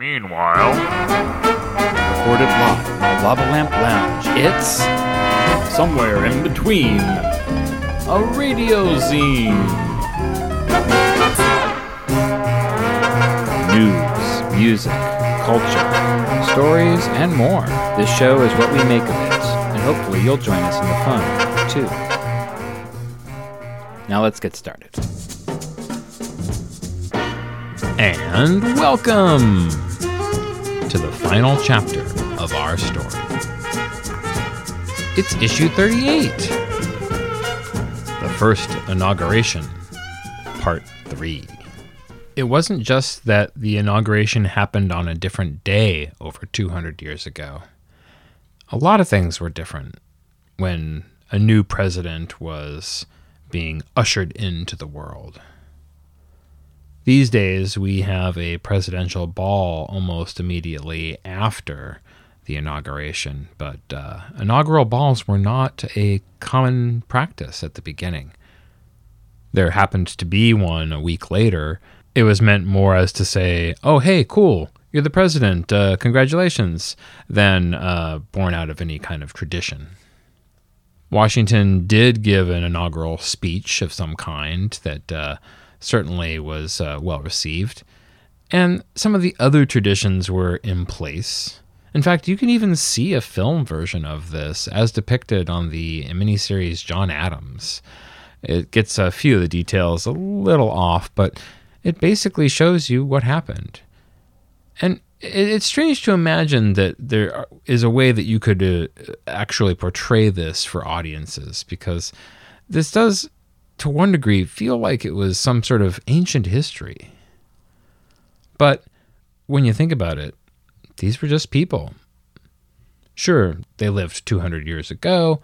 Meanwhile, Recorded live from the Lava Lamp Lounge. It's somewhere in between a radio zine. News, music, culture, stories, and more. This show is what we make of it, and hopefully you'll join us in the fun, too. Now let's get started. And welcome to the final chapter of our story. It's issue 38, the first inauguration, part 3. It wasn't just that the inauguration happened on a different day over 200 years ago. A lot of things were different when a new president was being ushered into the world. These days, we have a presidential ball almost immediately after the inauguration, but uh, inaugural balls were not a common practice at the beginning. There happened to be one a week later. It was meant more as to say, oh, hey, cool, you're the president, uh, congratulations, than uh, born out of any kind of tradition. Washington did give an inaugural speech of some kind that uh, certainly was uh, well received. And some of the other traditions were in place. In fact, you can even see a film version of this as depicted on the miniseries John Adams. It gets a few of the details a little off, but it basically shows you what happened. And it's strange to imagine that there is a way that you could uh, actually portray this for audiences because this does to one degree, feel like it was some sort of ancient history. But when you think about it, these were just people. Sure, they lived 200 years ago,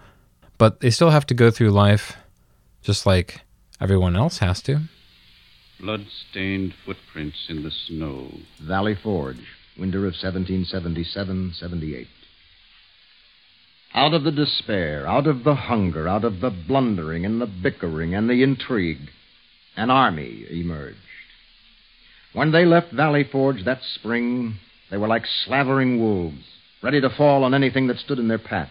but they still have to go through life just like everyone else has to. Blood-stained footprints in the snow. Valley Forge, winter of 1777 78. Out of the despair, out of the hunger, out of the blundering and the bickering and the intrigue, an army emerged. When they left Valley Forge that spring, they were like slavering wolves, ready to fall on anything that stood in their path.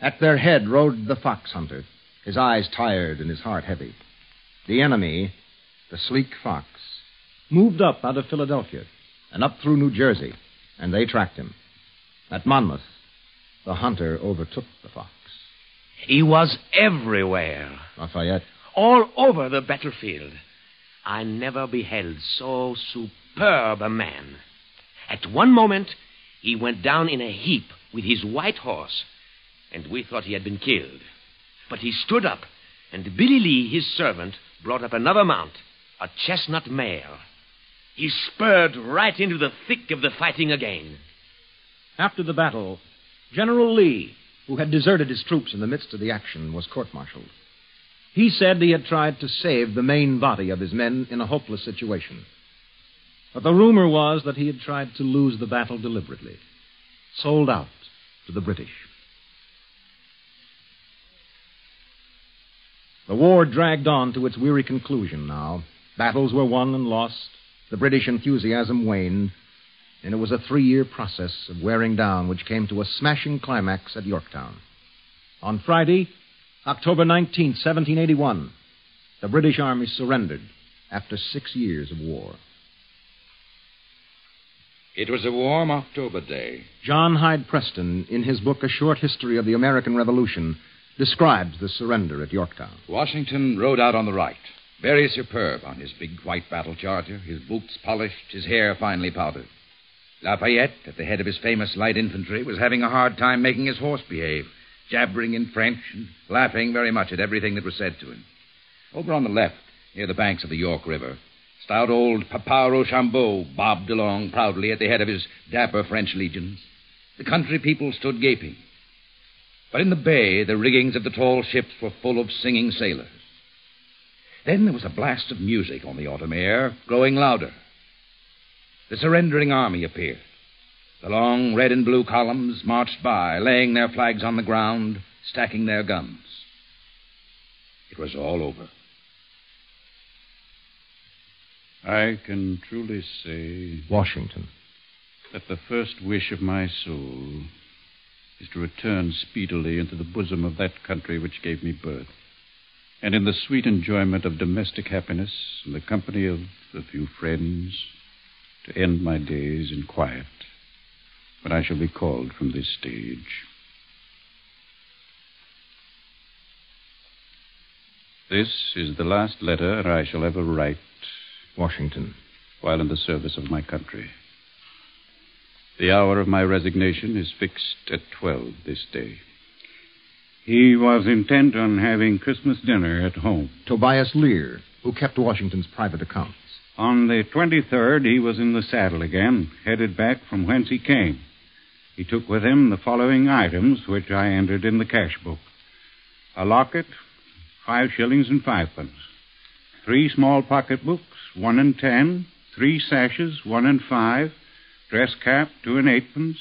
At their head rode the fox hunter, his eyes tired and his heart heavy. The enemy, the sleek fox, moved up out of Philadelphia and up through New Jersey, and they tracked him. At Monmouth, the hunter overtook the fox. He was everywhere. Lafayette. All over the battlefield. I never beheld so superb a man. At one moment, he went down in a heap with his white horse, and we thought he had been killed. But he stood up, and Billy Lee, his servant, brought up another mount, a chestnut mare. He spurred right into the thick of the fighting again. After the battle, General Lee, who had deserted his troops in the midst of the action, was court martialed. He said he had tried to save the main body of his men in a hopeless situation. But the rumor was that he had tried to lose the battle deliberately, sold out to the British. The war dragged on to its weary conclusion now. Battles were won and lost. The British enthusiasm waned and it was a three year process of wearing down which came to a smashing climax at Yorktown. On Friday, October 19, 1781, the British Army surrendered after six years of war. It was a warm October day. John Hyde Preston, in his book A Short History of the American Revolution, describes the surrender at Yorktown. Washington rode out on the right, very superb on his big white battle charger, his boots polished, his hair finely powdered. Lafayette, at the head of his famous light infantry, was having a hard time making his horse behave, jabbering in French and laughing very much at everything that was said to him. Over on the left, near the banks of the York River, stout old Papa Rochambeau bobbed along proudly at the head of his dapper French legions. The country people stood gaping. But in the bay, the riggings of the tall ships were full of singing sailors. Then there was a blast of music on the autumn air, growing louder. The surrendering army appeared. The long red and blue columns marched by, laying their flags on the ground, stacking their guns. It was all over. I can truly say. Washington. that the first wish of my soul is to return speedily into the bosom of that country which gave me birth, and in the sweet enjoyment of domestic happiness, in the company of a few friends, to end my days in quiet when I shall be called from this stage. This is the last letter I shall ever write Washington. while in the service of my country. The hour of my resignation is fixed at 12 this day. He was intent on having Christmas dinner at home. Tobias Lear, who kept Washington's private accounts. On the 23rd, he was in the saddle again, headed back from whence he came. He took with him the following items, which I entered in the cash book. A locket, five shillings and fivepence, three small pocketbooks, one and ten, three sashes, one and five, dress cap, two and eightpence,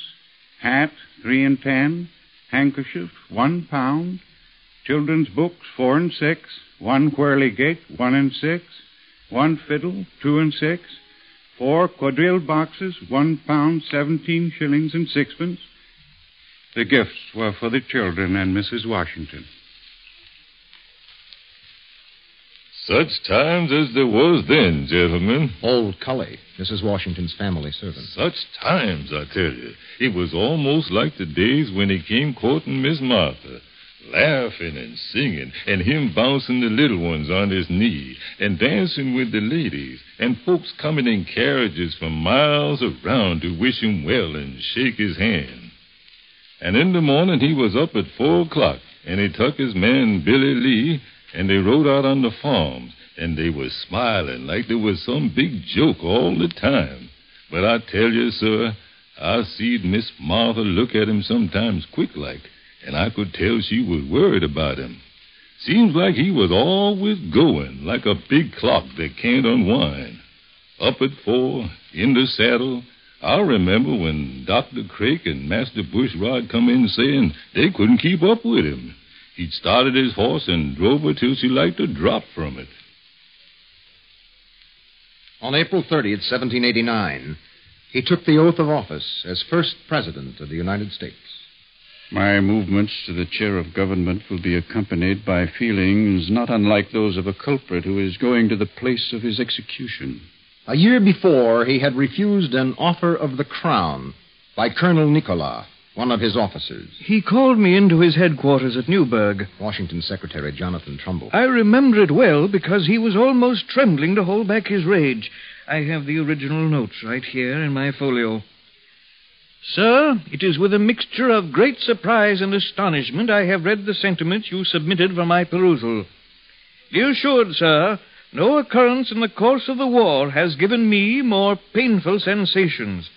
hat, three and ten, handkerchief, one pound, children's books, four and six, one whirligig, one and six, one fiddle, two and six, four quadrille boxes, one pound, seventeen shillings and sixpence. The gifts were for the children and Mrs. Washington. Such times as there was then, gentlemen. Old Cully, Mrs. Washington's family servant. Such times, I tell you. It was almost like the days when he came courting Miss Martha. Laughing and singing, and him bouncing the little ones on his knee, and dancing with the ladies, and folks coming in carriages from miles around to wish him well and shake his hand. And in the morning he was up at four o'clock, and he took his man Billy Lee, and they rode out on the farms, and they was smiling like there was some big joke all the time. But I tell you, sir, I seed Miss Martha look at him sometimes quick like, and I could tell she was worried about him. Seems like he was always going, like a big clock that can't unwind. Up at four, in the saddle. I remember when Dr. Craik and Master Bushrod come in saying they couldn't keep up with him. He'd started his horse and drove her till she like to drop from it. On April 30th, 1789, he took the oath of office as first president of the United States. My movements to the chair of government will be accompanied by feelings not unlike those of a culprit who is going to the place of his execution. A year before, he had refused an offer of the crown by Colonel Nicola, one of his officers. He called me into his headquarters at Newburgh. Washington Secretary Jonathan Trumbull. I remember it well because he was almost trembling to hold back his rage. I have the original notes right here in my folio. Sir, it is with a mixture of great surprise and astonishment I have read the sentiments you submitted for my perusal. Be assured, sir, no occurrence in the course of the war has given me more painful sensations.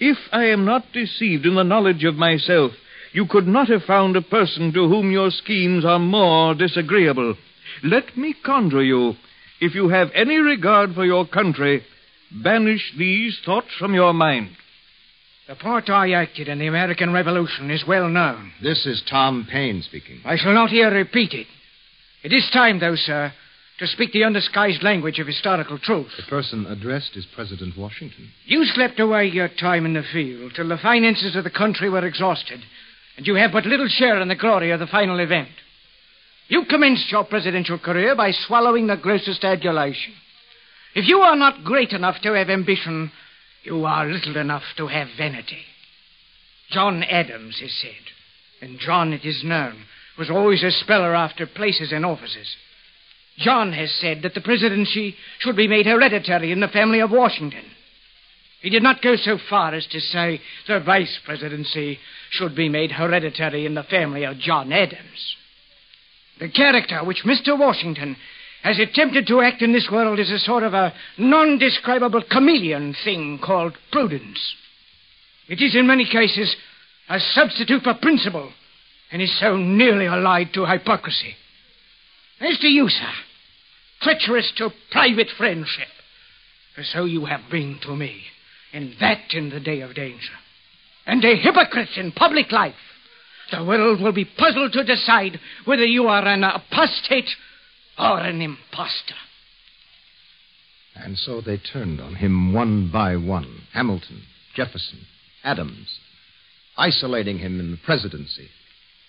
If I am not deceived in the knowledge of myself, you could not have found a person to whom your schemes are more disagreeable. Let me conjure you, if you have any regard for your country, banish these thoughts from your mind. The part I acted in the American Revolution is well known. This is Tom Paine speaking. I shall not here repeat it. It is time, though, sir, to speak the undisguised language of historical truth. The person addressed is President Washington. You slept away your time in the field till the finances of the country were exhausted, and you have but little share in the glory of the final event. You commenced your presidential career by swallowing the grossest adulation. If you are not great enough to have ambition, you are little enough to have vanity. John Adams is said, and John, it is known, was always a speller after places and offices. John has said that the presidency should be made hereditary in the family of Washington. He did not go so far as to say the vice presidency should be made hereditary in the family of John Adams. The character which Mr. Washington has attempted to act in this world is a sort of a non describable chameleon thing called prudence. It is in many cases a substitute for principle and is so nearly allied to hypocrisy. As to you, sir, treacherous to private friendship, for so you have been to me, and that in the day of danger, and a hypocrite in public life, the world will be puzzled to decide whether you are an apostate or an impostor. And so they turned on him one by one Hamilton, Jefferson, Adams, isolating him in the presidency,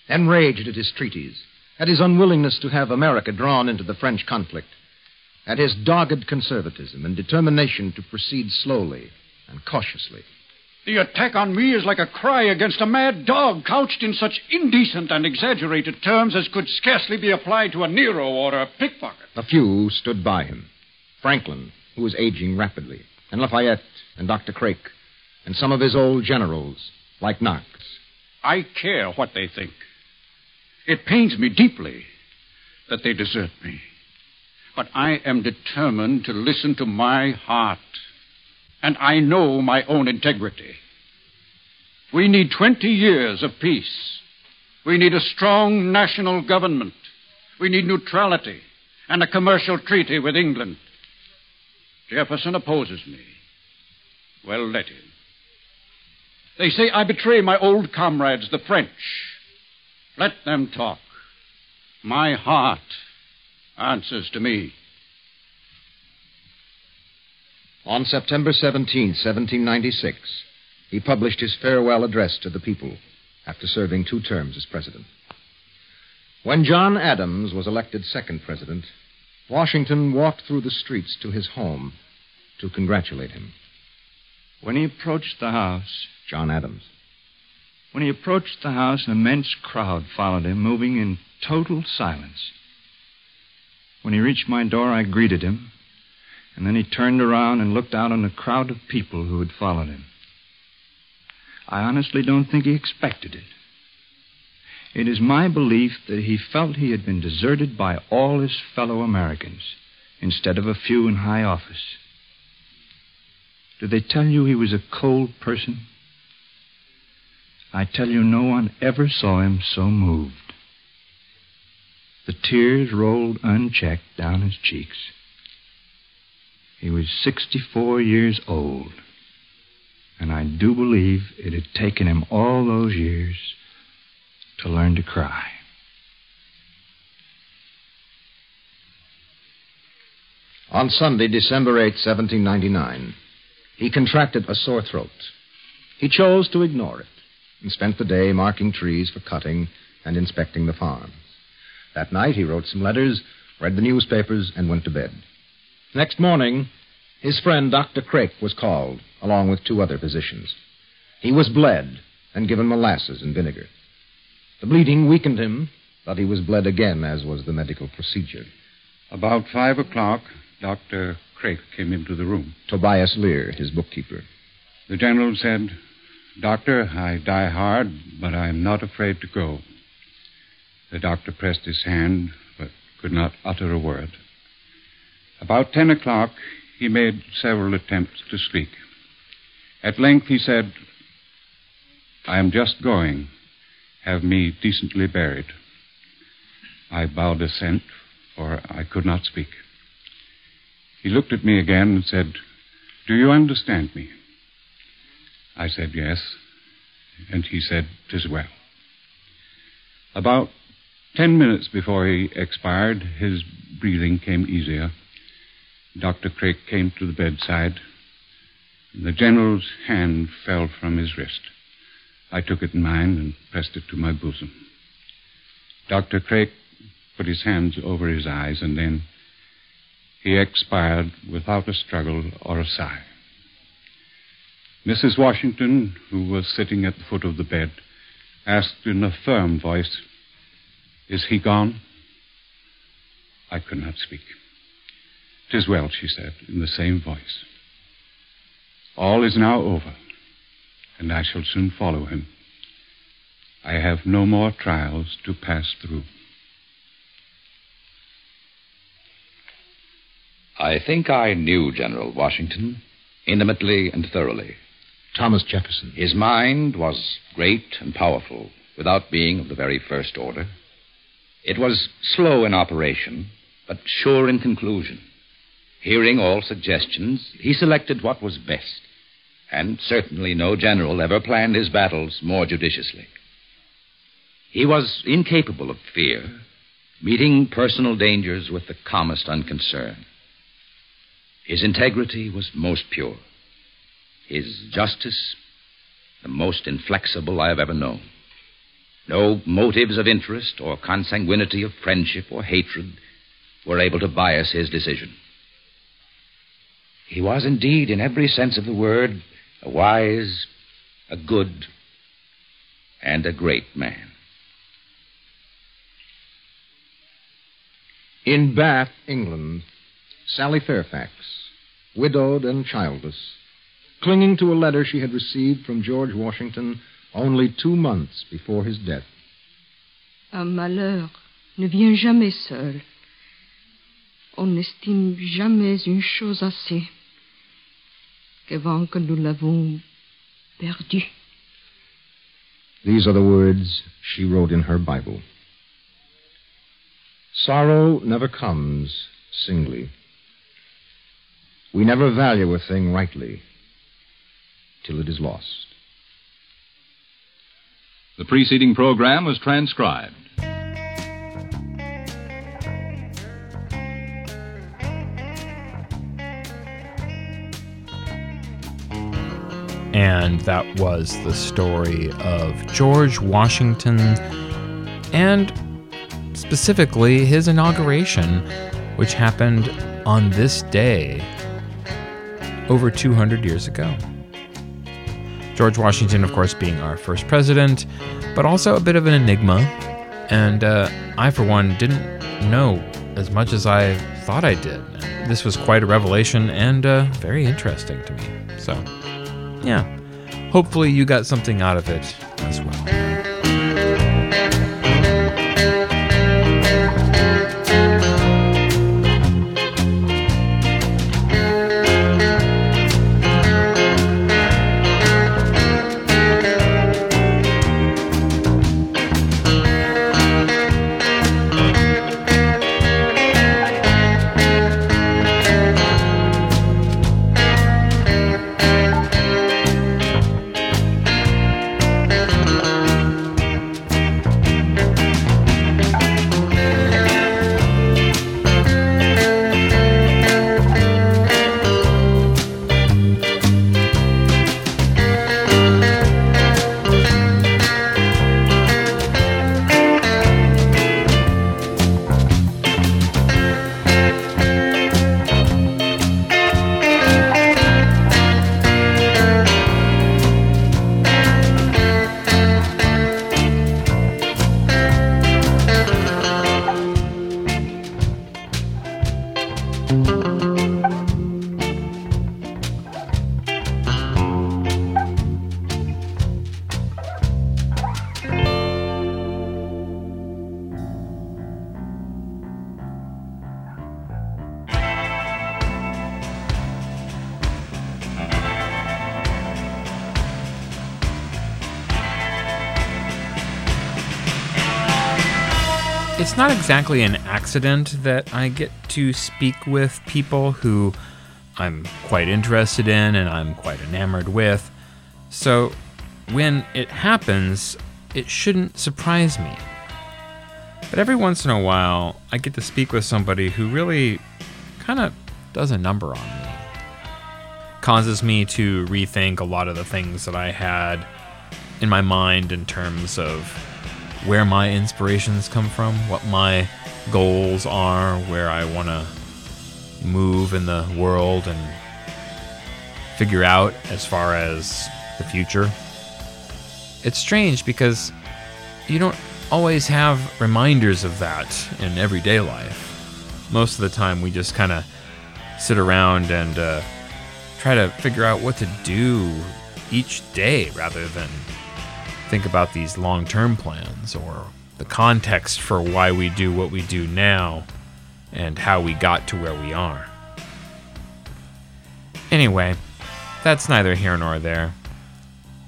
enraged at his treaties, at his unwillingness to have America drawn into the French conflict, at his dogged conservatism and determination to proceed slowly and cautiously. The attack on me is like a cry against a mad dog, couched in such indecent and exaggerated terms as could scarcely be applied to a Nero or a pickpocket. A few stood by him. Franklin, who was aging rapidly, and Lafayette and Dr. Craik, and some of his old generals, like Knox. I care what they think. It pains me deeply that they desert me. But I am determined to listen to my heart. And I know my own integrity. We need 20 years of peace. We need a strong national government. We need neutrality and a commercial treaty with England. Jefferson opposes me. Well, let him. They say I betray my old comrades, the French. Let them talk. My heart answers to me. On September 17, 1796, he published his farewell address to the people after serving two terms as president. When John Adams was elected second president, Washington walked through the streets to his home to congratulate him. When he approached the house, John Adams. When he approached the house, an immense crowd followed him, moving in total silence. When he reached my door, I greeted him, and then he turned around and looked out on the crowd of people who had followed him. I honestly don't think he expected it. It is my belief that he felt he had been deserted by all his fellow Americans instead of a few in high office. Did they tell you he was a cold person? I tell you, no one ever saw him so moved. The tears rolled unchecked down his cheeks. He was 64 years old, and I do believe it had taken him all those years to learn to cry. On Sunday, December 8, 1799, he contracted a sore throat. He chose to ignore it and spent the day marking trees for cutting and inspecting the farm. That night, he wrote some letters, read the newspapers, and went to bed. Next morning, his friend Dr. Craik was called, along with two other physicians. He was bled and given molasses and vinegar. The bleeding weakened him, but he was bled again, as was the medical procedure. About five o'clock, Dr. Craik came into the room. Tobias Lear, his bookkeeper. The general said, Doctor, I die hard, but I'm not afraid to go. The doctor pressed his hand, but could not utter a word. About ten o'clock, he made several attempts to speak. At length, he said, I am just going. Have me decently buried. I bowed assent, for I could not speak. He looked at me again and said, Do you understand me? I said, Yes. And he said, Tis well. About ten minutes before he expired, his breathing came easier. Dr. Craik came to the bedside. and The general's hand fell from his wrist. I took it in mine and pressed it to my bosom. Dr. Craik put his hands over his eyes, and then he expired without a struggle or a sigh. Mrs. Washington, who was sitting at the foot of the bed, asked in a firm voice, Is he gone? I could not speak. "'Tis well, she said, in the same voice. All is now over, and I shall soon follow him. I have no more trials to pass through. I think I knew General Washington intimately and thoroughly. Thomas Jefferson. His mind was great and powerful without being of the very first order. It was slow in operation, but sure in conclusion. Hearing all suggestions, he selected what was best. And certainly no general ever planned his battles more judiciously. He was incapable of fear, meeting personal dangers with the calmest unconcern. His integrity was most pure. His justice the most inflexible I have ever known. No motives of interest or consanguinity of friendship or hatred were able to bias his decision. He was indeed, in every sense of the word, a wise, a good, and a great man. In Bath, England, Sally Fairfax, widowed and childless, clinging to a letter she had received from George Washington only two months before his death. Un malheur ne vient jamais seul. On n'estime jamais une chose assez qu'avant que nous l'avons perdue. These are the words she wrote in her Bible. Sorrow never comes singly. We never value a thing rightly till it is lost. The preceding program was transcribed. And that was the story of George Washington and specifically his inauguration, which happened on this day over 200 years ago. George Washington, of course, being our first president, but also a bit of an enigma. And uh, I, for one, didn't know as much as I thought I did. This was quite a revelation and uh, very interesting to me. So, yeah, hopefully you got something out of it as well. It's not exactly an accident that I get to speak with people who I'm quite interested in and I'm quite enamored with. So when it happens, it shouldn't surprise me. But every once in a while, I get to speak with somebody who really kind of does a number on me. Causes me to rethink a lot of the things that I had in my mind in terms of where my inspirations come from, what my goals are, where I want to move in the world and figure out as far as the future. It's strange because you don't always have reminders of that in everyday life. Most of the time, we just kind of sit around and uh, try to figure out what to do each day rather than think about these long term plans or the context for why we do what we do now and how we got to where we are. Anyway, that's neither here nor there.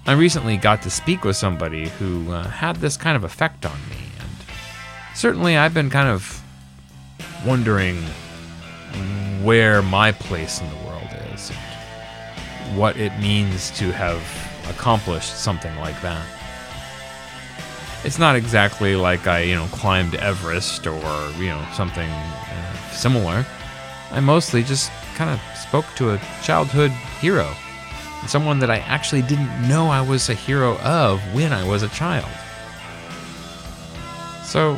I recently got to speak with somebody who uh, had this kind of effect on me, and certainly I've been kind of wondering where my place in the world is and what it means to have accomplished something like that it's not exactly like I, you know, climbed Everest or, you know, something uh, similar. I mostly just kind of spoke to a childhood hero. someone that I actually didn't know I was a hero of when I was a child. So,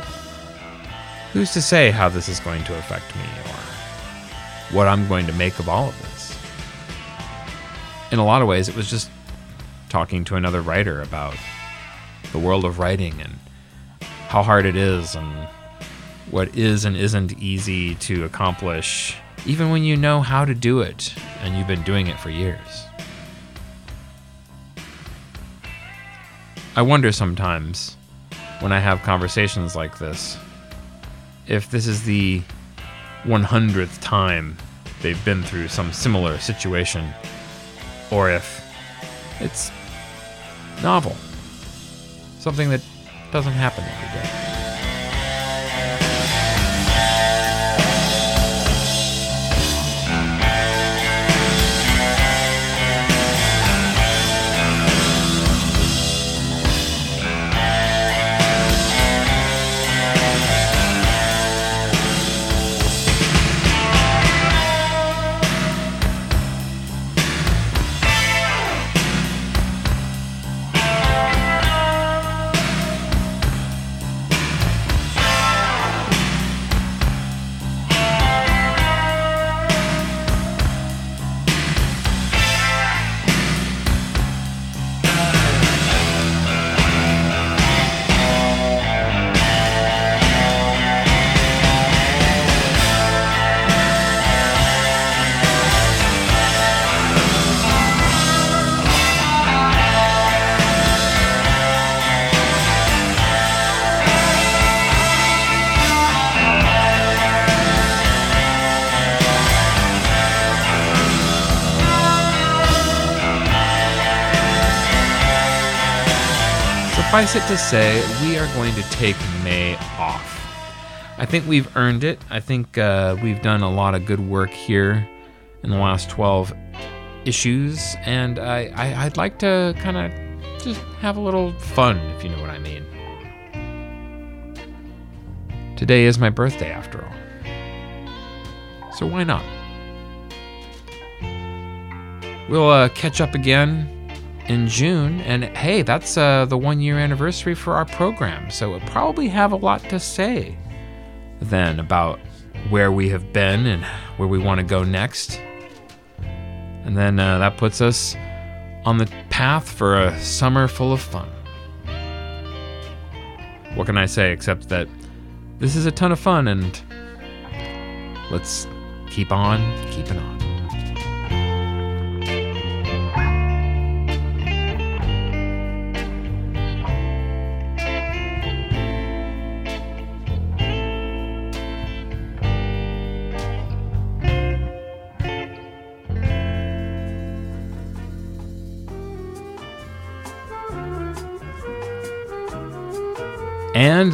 who's to say how this is going to affect me or what I'm going to make of all of this? In a lot of ways, it was just talking to another writer about the world of writing and how hard it is and what is and isn't easy to accomplish, even when you know how to do it and you've been doing it for years. I wonder sometimes when I have conversations like this if this is the 100th time they've been through some similar situation, or if it's novel, something that doesn't happen every day. Suffice it to say, we are going to take May off. I think we've earned it. I think uh, we've done a lot of good work here in the last 12 issues, and I, I, I'd like to kind of just have a little fun, if you know what I mean. Today is my birthday, after all. So why not? We'll uh, catch up again in June. And hey, that's uh, the one year anniversary for our program. So we'll probably have a lot to say then about where we have been and where we want to go next. And then uh, that puts us on the path for a summer full of fun. What can I say except that this is a ton of fun and let's keep on keeping on.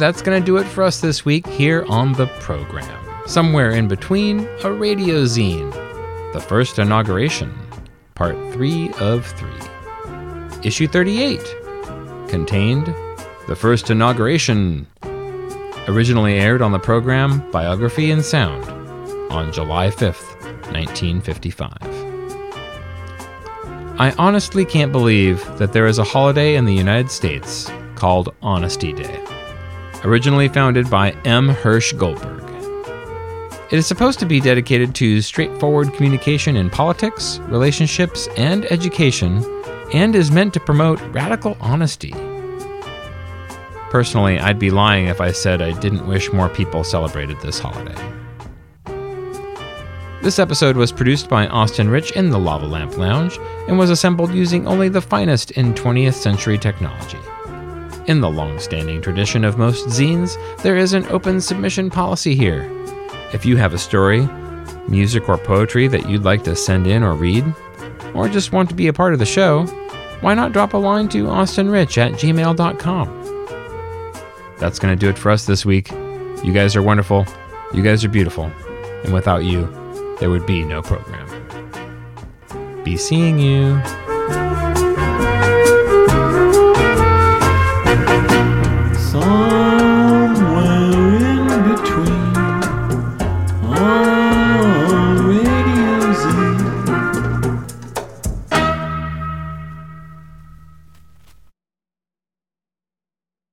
That's going to do it for us this week here on the program. Somewhere in between, a radio zine, the first inauguration, part 3 of 3. Issue 38 contained the first inauguration, originally aired on the program Biography in Sound on July 5th, 1955. I honestly can't believe that there is a holiday in the United States called Honesty Day originally founded by M. Hirsch Goldberg. It is supposed to be dedicated to straightforward communication in politics, relationships, and education, and is meant to promote radical honesty. Personally, I'd be lying if I said I didn't wish more people celebrated this holiday. This episode was produced by Austin Rich in the Lava Lamp Lounge and was assembled using only the finest in 20th century technology. In the long standing tradition of most zines, there is an open submission policy here. If you have a story, music, or poetry that you'd like to send in or read, or just want to be a part of the show, why not drop a line to austinrich at gmail.com? That's going to do it for us this week. You guys are wonderful. You guys are beautiful. And without you, there would be no program. Be seeing you.